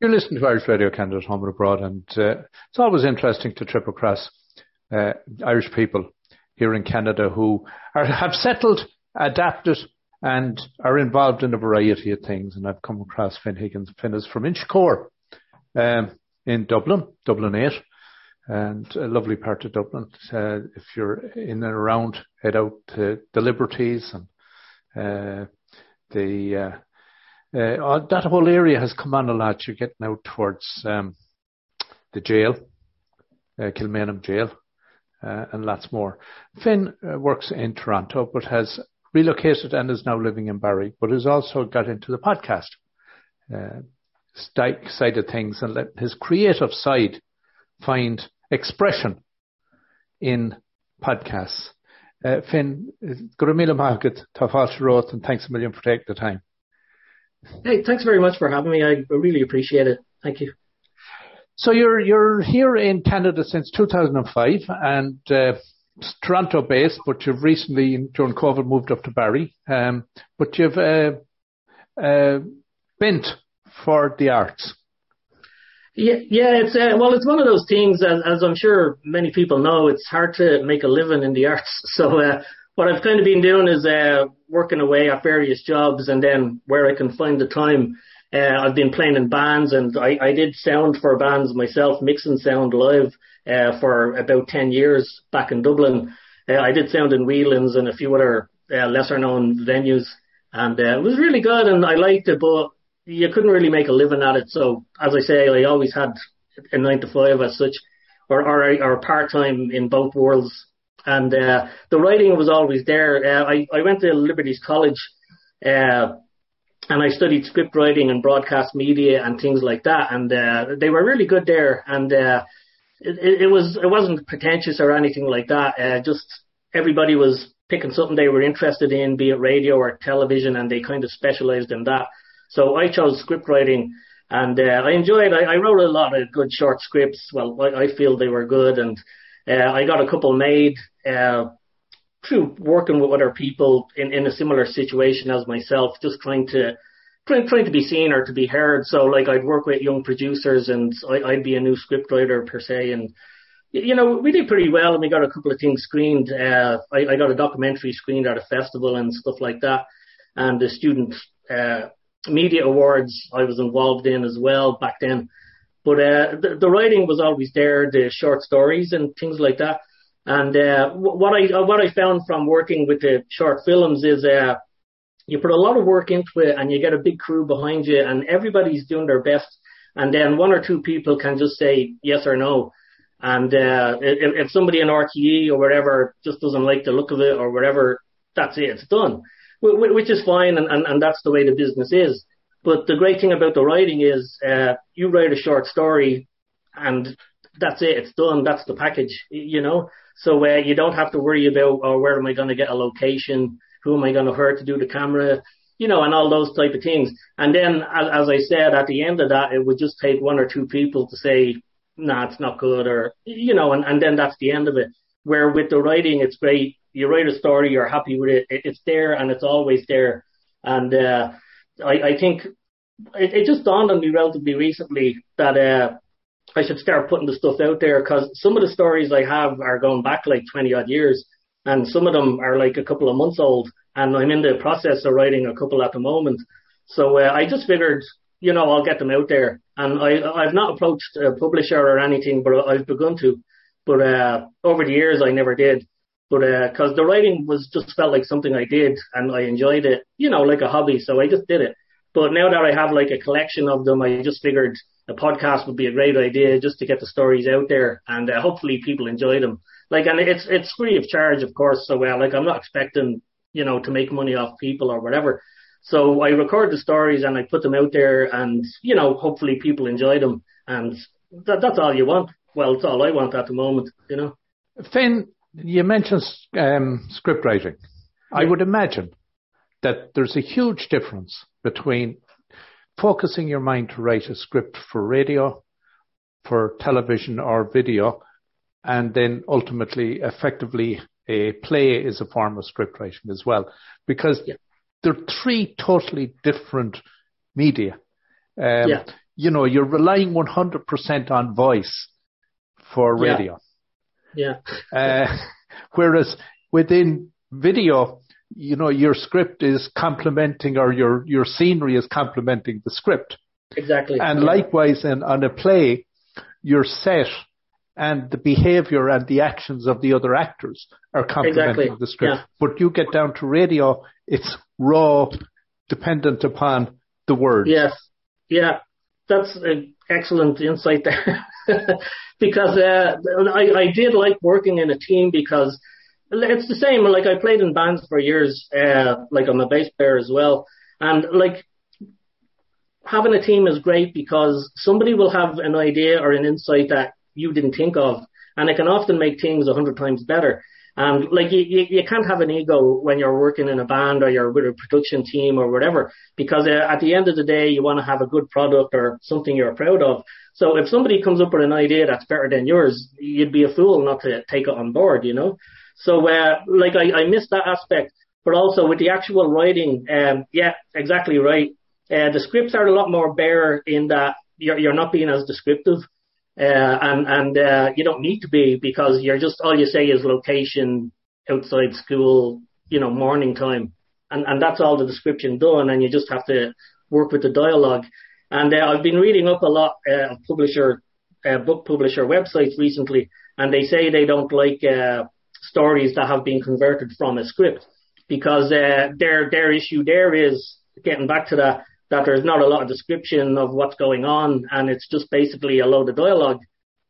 You listen to Irish Radio Canada home and abroad, and uh, it's always interesting to trip across uh, Irish people here in Canada who are, have settled, adapted, and are involved in a variety of things. And I've come across Fin Higgins. Fin is from Inchicore um, in Dublin, Dublin 8, and a lovely part of Dublin. Uh, if you're in and around, head out to the Liberties and uh, the uh, uh, that whole area has come on a lot. You're getting out towards um, the jail, uh, Kilmainham jail, uh, and lots more. Fin uh, works in Toronto, but has relocated and is now living in Barrie, but has also got into the podcast uh, side of things and let his creative side find expression in podcasts. Uh, Finn, go to market, Tafal and thanks a million for taking the time. Hey, thanks very much for having me. I really appreciate it. Thank you. So you're you're here in Canada since 2005 and uh, Toronto based, but you've recently during COVID moved up to Barrie. Um, but you've uh, uh, bent for the arts. Yeah, yeah, it's uh, well, it's one of those things, as, as I'm sure many people know, it's hard to make a living in the arts. So uh, what I've kind of been doing is uh, working away at various jobs, and then where I can find the time, uh, I've been playing in bands, and I, I did sound for bands myself, mixing sound live uh, for about ten years back in Dublin. Uh, I did sound in Whelan's and a few other uh, lesser known venues, and uh, it was really good, and I liked it, but you couldn't really make a living at it. So as I say, I always had a nine to five as such, or or, or part time in both worlds and uh, the writing was always there. Uh, I, I went to Liberties College, uh, and I studied script writing and broadcast media and things like that, and uh, they were really good there. And uh, it, it was it wasn't pretentious or anything like that. Uh, just everybody was picking something they were interested in, be it radio or television, and they kind of specialized in that. So I chose script writing. And uh, I enjoyed. I, I wrote a lot of good short scripts. Well, I, I feel they were good, and uh, I got a couple made uh, through working with other people in, in a similar situation as myself, just trying to trying, trying to be seen or to be heard. So like I'd work with young producers and I, I'd be a new scriptwriter per se and you know, we did pretty well and we got a couple of things screened. Uh, I, I got a documentary screened at a festival and stuff like that. And the student, uh, media awards I was involved in as well back then. But, uh, the, the writing was always there, the short stories and things like that. And uh, what I uh, what I found from working with the short films is uh, you put a lot of work into it, and you get a big crew behind you, and everybody's doing their best. And then one or two people can just say yes or no. And uh, if, if somebody in RTE or whatever just doesn't like the look of it or whatever, that's it, it's done, which is fine, and, and, and that's the way the business is. But the great thing about the writing is uh, you write a short story, and that's it, it's done, that's the package, you know. So uh, you don't have to worry about, oh, where am I going to get a location? Who am I going to hire to do the camera? You know, and all those type of things. And then, as, as I said, at the end of that, it would just take one or two people to say, nah, it's not good, or, you know, and, and then that's the end of it. Where with the writing, it's great. You write a story, you're happy with it. It's there and it's always there. And, uh, I, I think it, it just dawned on me relatively recently that, uh, I should start putting the stuff out there because some of the stories I have are going back like 20 odd years and some of them are like a couple of months old and I'm in the process of writing a couple at the moment. So uh, I just figured, you know, I'll get them out there and I, I've not approached a publisher or anything, but I've begun to. But, uh, over the years I never did. But, uh, cause the writing was just felt like something I did and I enjoyed it, you know, like a hobby. So I just did it. But now that I have like a collection of them, I just figured a podcast would be a great idea just to get the stories out there and uh, hopefully people enjoy them. Like, and it's, it's free of charge, of course. So, well, like I'm not expecting, you know, to make money off people or whatever. So I record the stories and I put them out there and, you know, hopefully people enjoy them. And that, that's all you want. Well, it's all I want at the moment, you know. Fin, you mentioned um, script writing. I would imagine that there's a huge difference between focusing your mind to write a script for radio, for television or video, and then ultimately, effectively, a play is a form of script writing as well, because yeah. they're three totally different media. Um, yeah. you know, you're relying 100% on voice for radio. Yeah. yeah. Uh, whereas within video, you know, your script is complementing or your, your scenery is complementing the script. Exactly. And yeah. likewise in, on a play, your set and the behavior and the actions of the other actors are complementing exactly. the script. Yeah. But you get down to radio, it's raw, dependent upon the words. Yes. Yeah. That's an excellent insight there. because uh, I, I did like working in a team because it's the same. Like I played in bands for years. Uh, like I'm a bass player as well, and like having a team is great because somebody will have an idea or an insight that you didn't think of, and it can often make things a hundred times better. And like you, you, you can't have an ego when you're working in a band or you're with a production team or whatever, because uh, at the end of the day, you want to have a good product or something you're proud of. So if somebody comes up with an idea that's better than yours, you'd be a fool not to take it on board, you know? So, uh, like I, I missed that aspect, but also with the actual writing, um, yeah, exactly right. Uh, the scripts are a lot more bare in that you're, you're not being as descriptive. Uh, and, and, uh, you don't need to be because you're just, all you say is location, outside school, you know, morning time. And, and that's all the description done. And you just have to work with the dialogue. And, uh, I've been reading up a lot, uh, of publisher, uh, book publisher websites recently, and they say they don't like, uh, stories that have been converted from a script because uh, their their issue there is getting back to that that there's not a lot of description of what's going on and it's just basically a load of dialogue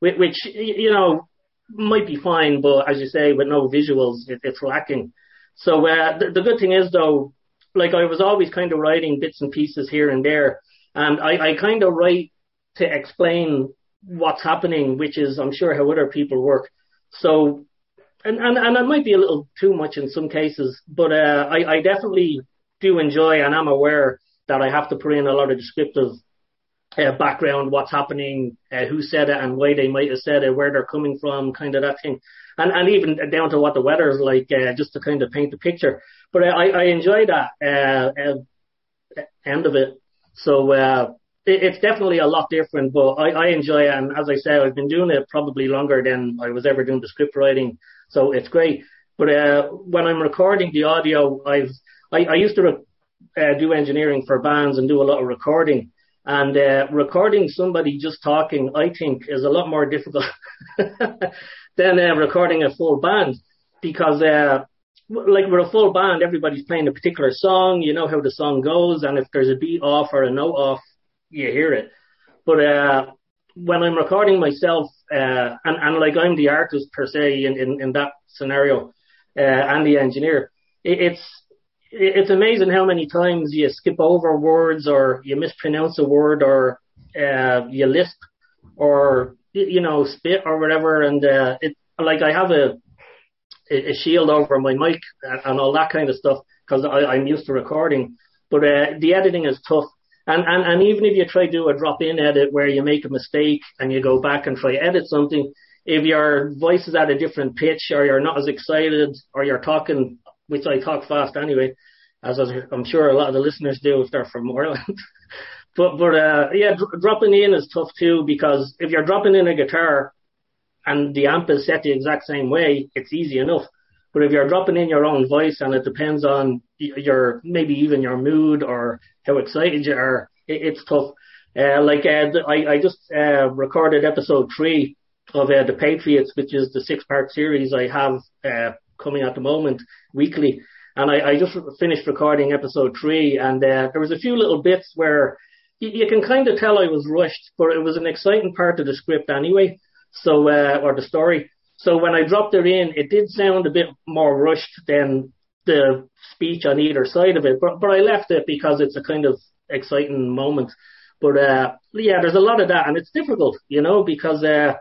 which you know might be fine but as you say with no visuals it, it's lacking. So uh, the, the good thing is though like I was always kind of writing bits and pieces here and there and I, I kind of write to explain what's happening which is I'm sure how other people work. So and, and, and it might be a little too much in some cases, but uh, I, I definitely do enjoy and I'm aware that I have to put in a lot of descriptive uh, background, what's happening, uh, who said it and why they might have said it, where they're coming from, kind of that thing. And, and even down to what the weather is like, uh, just to kind of paint the picture. But I, I enjoy that, uh, uh, end of it. So, uh, it, it's definitely a lot different, but I, I enjoy it. And as I said, I've been doing it probably longer than I was ever doing the script writing. So it's great. But uh, when I'm recording the audio, I've I, I used to re- uh, do engineering for bands and do a lot of recording. And uh, recording somebody just talking, I think, is a lot more difficult than uh, recording a full band because, uh, like with a full band, everybody's playing a particular song. You know how the song goes, and if there's a beat off or a note off, you hear it. But uh, when I'm recording myself, uh, and, and like I'm the artist per se in, in, in that scenario, uh, and the engineer, it, it's, it's amazing how many times you skip over words or you mispronounce a word or, uh, you lisp or, you know, spit or whatever. And, uh, it, like I have a, a shield over my mic and all that kind of stuff because I'm used to recording, but, uh, the editing is tough and, and, and even if you try to do a drop in edit where you make a mistake and you go back and try edit something, if your voice is at a different pitch or you're not as excited or you're talking, which I talk fast anyway, as I'm sure a lot of the listeners do if they're from Ireland. but, but, uh, yeah, dr- dropping in is tough too because if you're dropping in a guitar and the amp is set the exact same way, it's easy enough. But if you're dropping in your own voice and it depends on your, maybe even your mood or how excited you are, it, it's tough. Uh, like, uh, I, I just, uh, recorded episode three of, uh, The Patriots, which is the six part series I have, uh, coming at the moment weekly. And I, I just finished recording episode three and, uh, there was a few little bits where you, you can kind of tell I was rushed, but it was an exciting part of the script anyway. So, uh, or the story. So when I dropped it in, it did sound a bit more rushed than the speech on either side of it, but, but I left it because it's a kind of exciting moment. But, uh, yeah, there's a lot of that and it's difficult, you know, because, uh,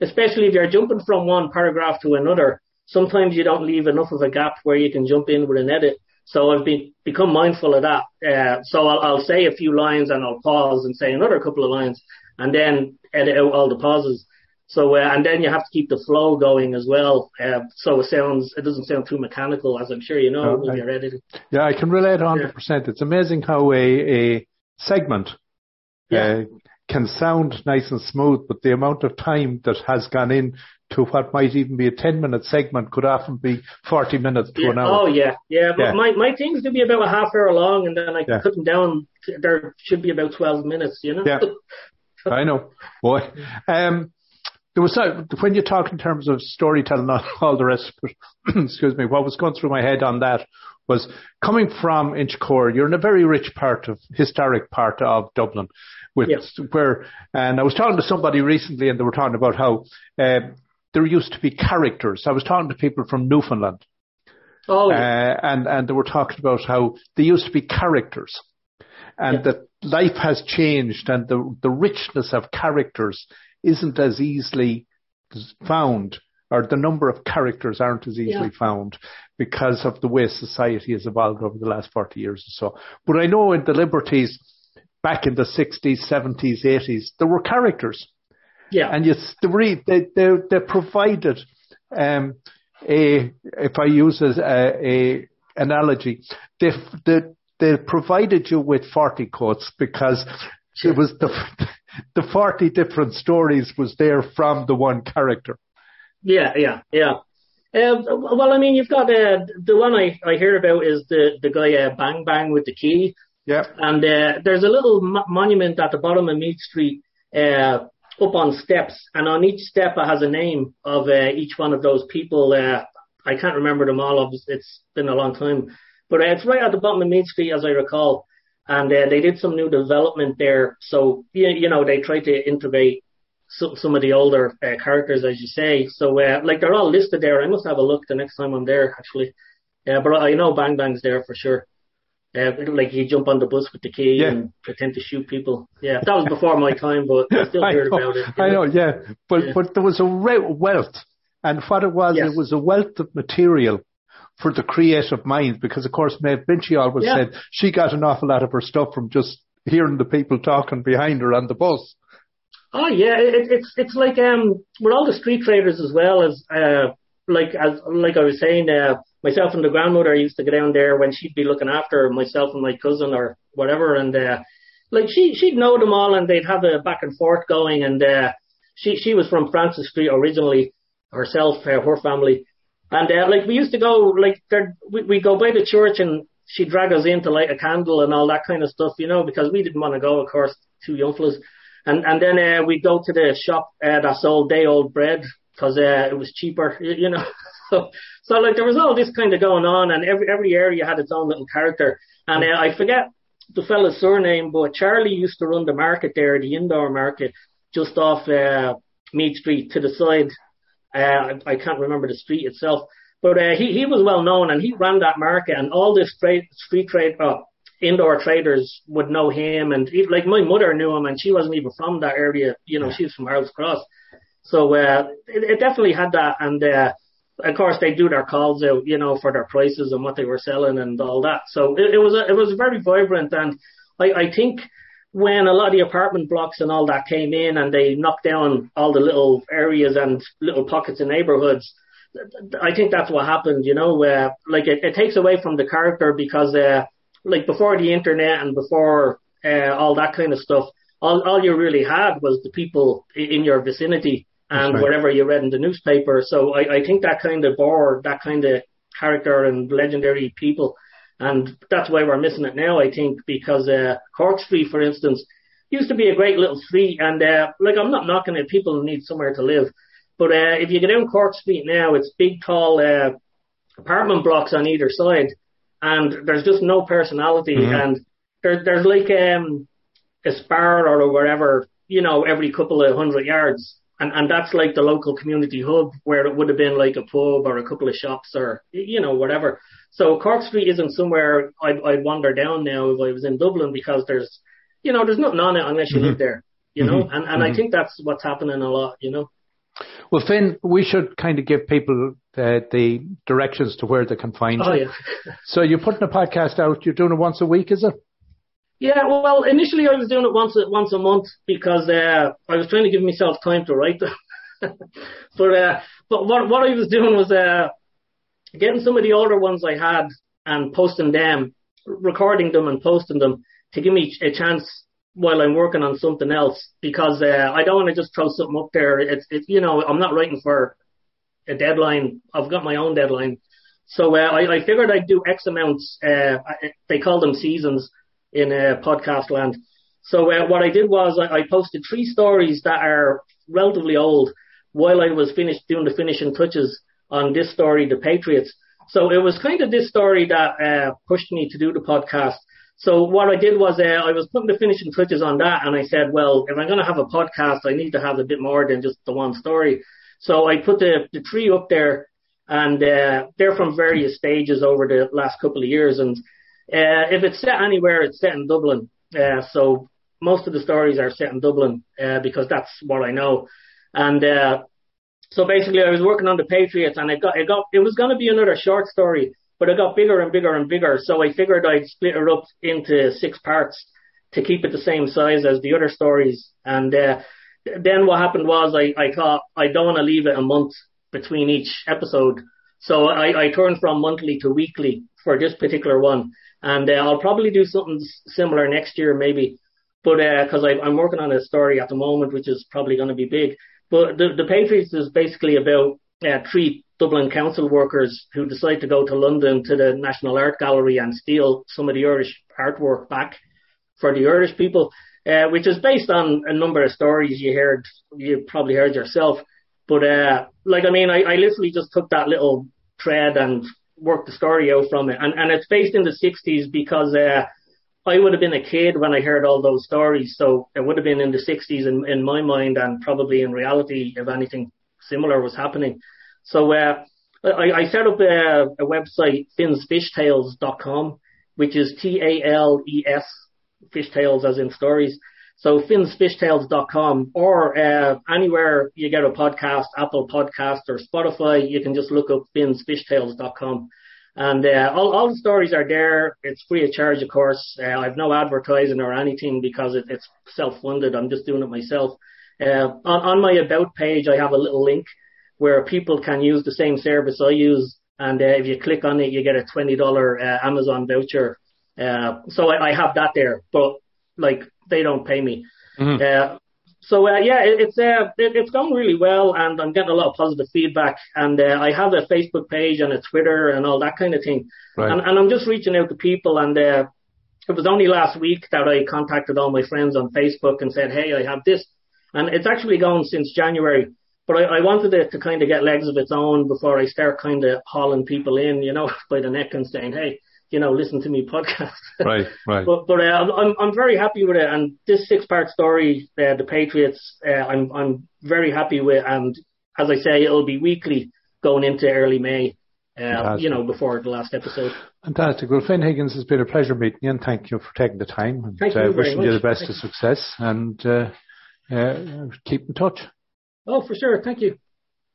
especially if you're jumping from one paragraph to another, sometimes you don't leave enough of a gap where you can jump in with an edit. So I've been, become mindful of that. Uh, so I'll, I'll say a few lines and I'll pause and say another couple of lines and then edit out all the pauses. So, uh, and then you have to keep the flow going as well. Uh, so it sounds, it doesn't sound too mechanical, as I'm sure you know when you're editing. Yeah, I can relate 100%. It's amazing how a, a segment yeah. uh, can sound nice and smooth, but the amount of time that has gone in to what might even be a 10 minute segment could often be 40 minutes to yeah. an hour. Oh yeah, yeah. But my, my things to be about a half hour long and then I Yeah. cut them down. There should be about 12 minutes, you know? Yeah. I know, boy. Um, there was so, when you talk in terms of storytelling and all the rest, but, excuse me, what was going through my head on that was coming from Inchicore. you're in a very rich part of, historic part of Dublin with Yes. where, and I was talking to somebody recently and they were talking about how, um, there used to be characters. I was talking to people from Newfoundland, Oh, yeah. uh, and, and they were talking about how there used to be characters and Yeah. that life has changed and the, the richness of characters isn't as easily found or the number of characters aren't as easily Yeah. found because of the way society has evolved over the last 40 years or so. But I know in the Liberties back in the 60s, 70s, 80s, there were characters yeah. and re- they, they, they provided um, a if I use a, a analogy, they, they they provided you with forty quotes because Sure. it was the the forty different stories was there from the one character. Yeah, yeah, yeah. Uh, well, I mean, you've got uh, the one I, I hear about is the the guy uh, Bang Bang with the key, Yeah, and uh, there's a little mo- monument at the bottom of Meath Street, uh, up on steps, and on each step it has a name of uh, each one of those people. Uh, I can't remember them all. Obviously, it's been a long time, but uh, it's right at the bottom of Meath Street, as I recall. And uh, they did some new development there, so you, you know they tried to integrate some, some of the older uh, characters, as you say. So, uh, like they're all listed there. I must have a look the next time I'm there, actually. Yeah, but I know Bang Bang's there for sure. Uh, like you jump on the bus with the key Yeah. and pretend to shoot people. Yeah, that was before my time, but I still I heard know, about it. I know, yeah, but Yeah. but there was a re- wealth, and what it was, Yes. it was a wealth of material for the creative mind, because of course Maeve Binchy always Yeah. said she got an awful lot of her stuff from just hearing the people talking behind her on the bus. Oh yeah, it, it's it's like um with all the street traders as well as uh like as like I was saying, uh myself and the grandmother used to go down there when she'd be looking after myself and my cousin or whatever and uh like she she'd know them all and they'd have a back and forth going and uh she she was from Francis Street originally herself, uh, her family. And uh, like we used to go like we we go by the church and she'd drag us in to light a candle and all that kind of stuff, you know, because we didn't want to go, of course, two young fellas. And and then uh, we go to the shop uh, that sold day old bread because uh, it was cheaper, you know. so so like there was all this kind of going on, and every every area had its own little character. And uh, I forget the fella's surname, but Charlie used to run the market there, the indoor market, just off uh, Meath Street to the side. Uh, I, I can't remember the street itself, but uh, he he was well known, and he ran that market, and all the street street trade. Uh, indoor traders would know him and he, like my mother knew him and she wasn't even from that area you know she was from Harold's Cross so uh it, it definitely had that and uh of course they do their calls out you know for their prices and what they were selling and all that so it, it was a, it was very vibrant and I, I think when a lot of the apartment blocks and all that came in and they knocked down all the little areas and little pockets of neighborhoods I think that's what happened, you know, uh, like it, it takes away from the character because, uh, like before the internet and before, uh, all that kind of stuff, all, all you really had was the people in your vicinity and right. whatever you read in the newspaper. So I, I think that kind of bore that kind of character and legendary people. And that's why we're missing it now, I think, because, uh, Cork Street, for instance, used to be a great little street and, uh, like I'm not knocking it, people need somewhere to live. But, uh, if you go down Cork Street now, it's big, tall, uh, apartment blocks on either side and there's just no personality Mhm. and there, there's like um a spar or whatever, you know, every couple of hundred yards. And, and that's like the local community hub where it would have been like a pub or a couple of shops or, you know, whatever. So Cork Street isn't somewhere I'd, I'd wander down now if I was in Dublin because there's, you know, there's nothing on it unless you Mhm. live there, you know, Mhm. and, and I Mhm. think that's what's happening a lot, you know. Well, Fin, we should kind of give people uh, the directions to where they can find Oh you. yeah. So you're putting a podcast out. You're doing it once a week, is it? Yeah, well, initially I was doing it once a, once a month because uh, I was trying to give myself time to write them. but uh, but what what I was doing was uh, getting some of the older ones I had and posting them, recording them and posting them to give me a chance while I'm working on something else because uh, I don't want to just throw something up there. It's, it's you know I'm not writing for a deadline. I've got my own deadline, so uh, I, I figured I'd do X amounts. Uh, they call them seasons in uh, podcast land. So uh, what I did was I, I posted three stories that are relatively old while I was finished doing the finishing touches on this story, the Patriots. So it was kind of this story that uh, pushed me to do the podcast. So what I did was uh, I was putting the finishing touches on that, and I said, well, if I'm going to have a podcast, I need to have a bit more than just the one story. So I put the the three up there, and uh, they're from various stages over the last couple of years. And uh, if it's set anywhere, it's set in Dublin. Uh, so most of the stories are set in Dublin uh, because that's what I know. And uh, so basically, I was working on the Patriots, and it got it got it was going to be another short story, but it got bigger and bigger and bigger. So I figured I'd split it up into six parts to keep it the same size as the other stories. And uh, then what happened was I I thought I don't want to leave it a month between each episode, so I I turned from monthly to weekly for this particular one, and uh, I'll probably do something similar next year maybe. But because uh, I'm working on a story at the moment, which is probably going to be big. But the, the Patriots is basically about uh, three Dublin council workers who decide to go to London to the National Art Gallery and steal some of the Irish artwork back for the Irish people, uh, which is based on a number of stories you heard, you probably heard yourself. But, uh, like, I mean, I, I literally just took that little thread and worked the story out from it. And, and it's based in the 60s because, uh, I would have been a kid when I heard all those stories, so it would have been in the 60s in, in my mind, and probably in reality if anything similar was happening. So uh, I, I set up a, a website, finsfishtales.com, which is T-A-L-E-S, fishtails as in stories. So finsfishtales.com or uh, anywhere you get a podcast, Apple Podcast or Spotify, you can just look up finsfishtales.com. And uh, all, all the stories are there. It's free of charge, of course. Uh, I've no advertising or anything because it, it's self-funded. I'm just doing it myself. Uh, on, on my about page, I have a little link where people can use the same service I use. And uh, if you click on it, you get a $20 uh, Amazon voucher. Uh, so I, I have that there, but like they don't pay me. Mm-hmm. Uh, so uh, yeah, it, it's uh, it, it's going really well, and I'm getting a lot of positive feedback. And uh, I have a Facebook page and a Twitter and all that kind of thing. Right. And, and I'm just reaching out to people. And uh, it was only last week that I contacted all my friends on Facebook and said, "Hey, I have this," and it's actually gone since January. But I, I wanted it to kind of get legs of its own before I start kind of hauling people in, you know, by the neck and saying, "Hey, you know, listen to me podcast. right, right. But but uh, I'm I'm very happy with it, and this six part story, uh, the Patriots, uh, I'm I'm very happy with, and as I say, it'll be weekly going into early May. Uh, you know, before the last episode. Fantastic. Well, Fin Higgins, it's been a pleasure meeting you, and thank you for taking the time. And, thank you uh, wishing much. you the best thank of success, and uh, uh, keep in touch. Oh, for sure. Thank you.